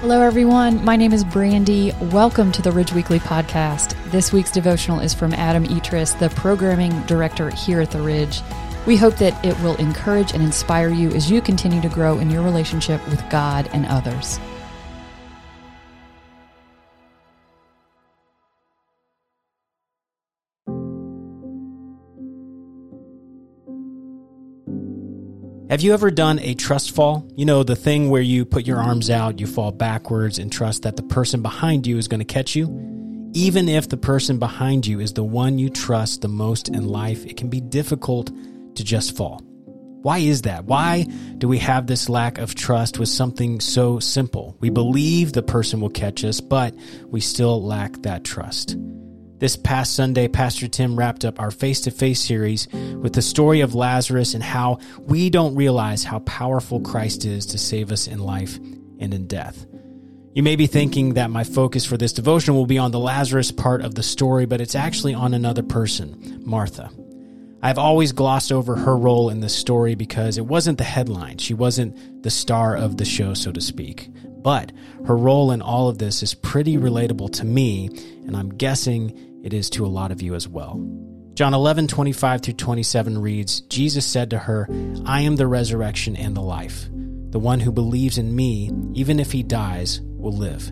Hello, everyone. My name is Brandy. Welcome to the Ridge Weekly podcast. This week's devotional is from Adam Etris, the programming director here at the Ridge. We hope that it will encourage and inspire you as you continue to grow in your relationship with God and others. Have you ever done a trust fall? You know, the thing where you put your arms out, you fall backwards, and trust that the person behind you is going to catch you? Even if the person behind you is the one you trust the most in life, it can be difficult to just fall. Why is that? Why do we have this lack of trust with something so simple? We believe the person will catch us, but we still lack that trust. This past Sunday, Pastor Tim wrapped up our face to face series with the story of Lazarus and how we don't realize how powerful Christ is to save us in life and in death. You may be thinking that my focus for this devotion will be on the Lazarus part of the story, but it's actually on another person, Martha. I've always glossed over her role in this story because it wasn't the headline. She wasn't the star of the show, so to speak. But her role in all of this is pretty relatable to me, and I'm guessing it is to a lot of you as well. John 11, 25 through 27 reads, Jesus said to her, I am the resurrection and the life. The one who believes in me, even if he dies, will live.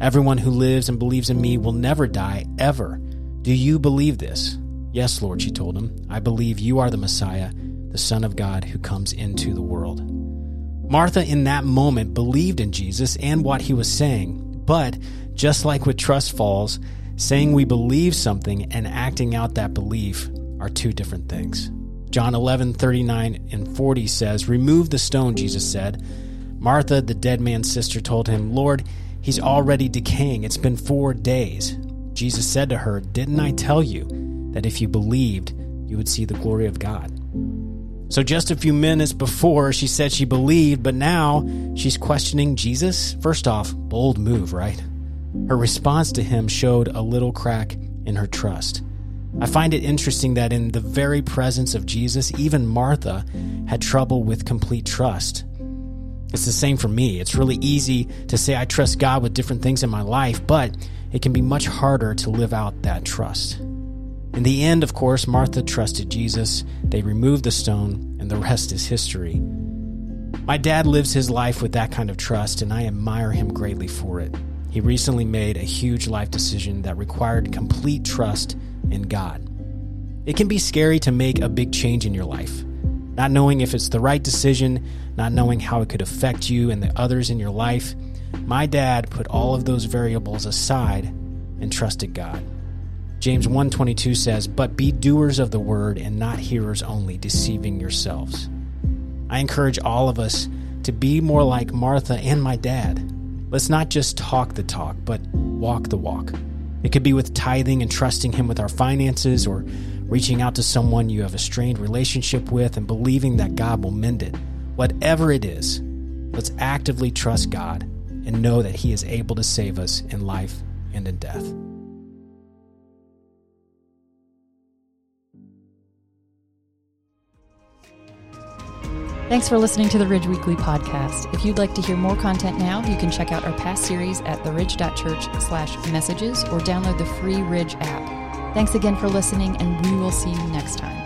Everyone who lives and believes in me will never die, ever. Do you believe this? Yes, Lord, she told him. I believe you are the Messiah, the Son of God who comes into the world. Martha, in that moment, believed in Jesus and what he was saying. But just like with trust falls, Saying we believe something and acting out that belief are two different things. John 11, 39 and 40 says, Remove the stone, Jesus said. Martha, the dead man's sister, told him, Lord, he's already decaying. It's been four days. Jesus said to her, Didn't I tell you that if you believed, you would see the glory of God? So, just a few minutes before, she said she believed, but now she's questioning Jesus? First off, bold move, right? Her response to him showed a little crack in her trust. I find it interesting that in the very presence of Jesus, even Martha had trouble with complete trust. It's the same for me. It's really easy to say I trust God with different things in my life, but it can be much harder to live out that trust. In the end, of course, Martha trusted Jesus. They removed the stone, and the rest is history. My dad lives his life with that kind of trust, and I admire him greatly for it. He recently made a huge life decision that required complete trust in God. It can be scary to make a big change in your life, not knowing if it's the right decision, not knowing how it could affect you and the others in your life. My dad put all of those variables aside and trusted God. James 1:22 says, "But be doers of the word and not hearers only, deceiving yourselves." I encourage all of us to be more like Martha and my dad Let's not just talk the talk, but walk the walk. It could be with tithing and trusting Him with our finances, or reaching out to someone you have a strained relationship with and believing that God will mend it. Whatever it is, let's actively trust God and know that He is able to save us in life and in death. Thanks for listening to the Ridge Weekly podcast. If you'd like to hear more content now, you can check out our past series at theridge.church slash messages or download the free Ridge app. Thanks again for listening, and we will see you next time.